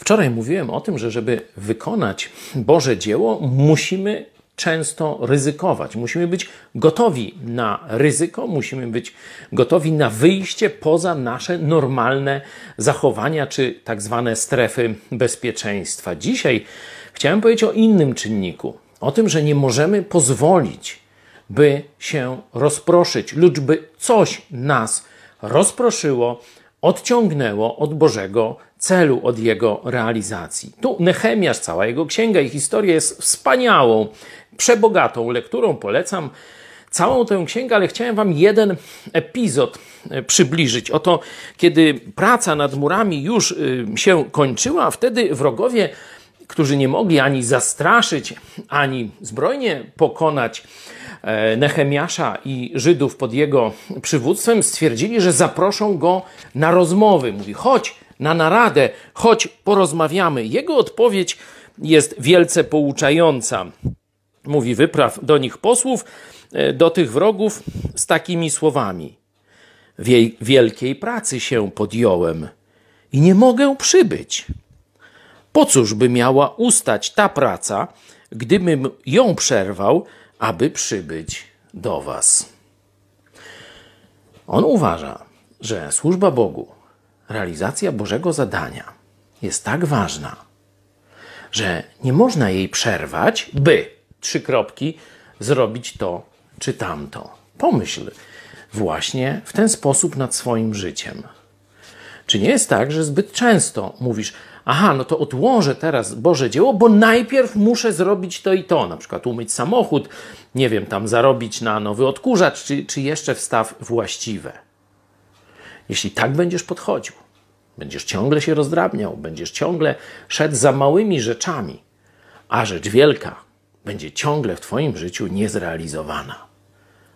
Wczoraj mówiłem o tym, że żeby wykonać Boże dzieło, musimy często ryzykować. Musimy być gotowi na ryzyko, musimy być gotowi na wyjście poza nasze normalne zachowania czy tak zwane strefy bezpieczeństwa. Dzisiaj chciałem powiedzieć o innym czynniku. O tym, że nie możemy pozwolić, by się rozproszyć, lub by coś nas rozproszyło, odciągnęło od Bożego celu, od jego realizacji. Tu Nehemiasz, cała jego księga i historia jest wspaniałą, przebogatą lekturą. Polecam całą tę księgę, ale chciałem Wam jeden epizod e, przybliżyć. Oto, kiedy praca nad murami już y, się kończyła, wtedy wrogowie, którzy nie mogli ani zastraszyć, ani zbrojnie pokonać Nehemiasza i Żydów pod jego przywództwem, stwierdzili, że zaproszą go na rozmowy. Mówi: chodź na naradę, chodź porozmawiamy. Jego odpowiedź jest wielce pouczająca mówi, wypraw do nich posłów, e, do tych wrogów z takimi słowami. Wielkiej pracy się podjąłem i nie mogę przybyć. Po cóż by miała ustać ta praca, gdybym ją przerwał, aby przybyć do Was? On uważa, że służba Bogu, realizacja Bożego zadania jest tak ważna, że nie można jej przerwać, by trzy kropki, zrobić to czy tamto. Pomyśl właśnie w ten sposób nad swoim życiem. Czy nie jest tak, że zbyt często mówisz, aha, no to odłożę teraz Boże dzieło, bo najpierw muszę zrobić to i to, na przykład umyć samochód, nie wiem, tam zarobić na nowy odkurzacz, czy, czy jeszcze wstaw właściwe. Jeśli tak będziesz podchodził, będziesz ciągle się rozdrabniał, będziesz ciągle szedł za małymi rzeczami, a rzecz wielka będzie ciągle w Twoim życiu niezrealizowana.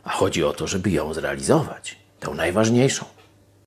A chodzi o to, żeby ją zrealizować, tę najważniejszą.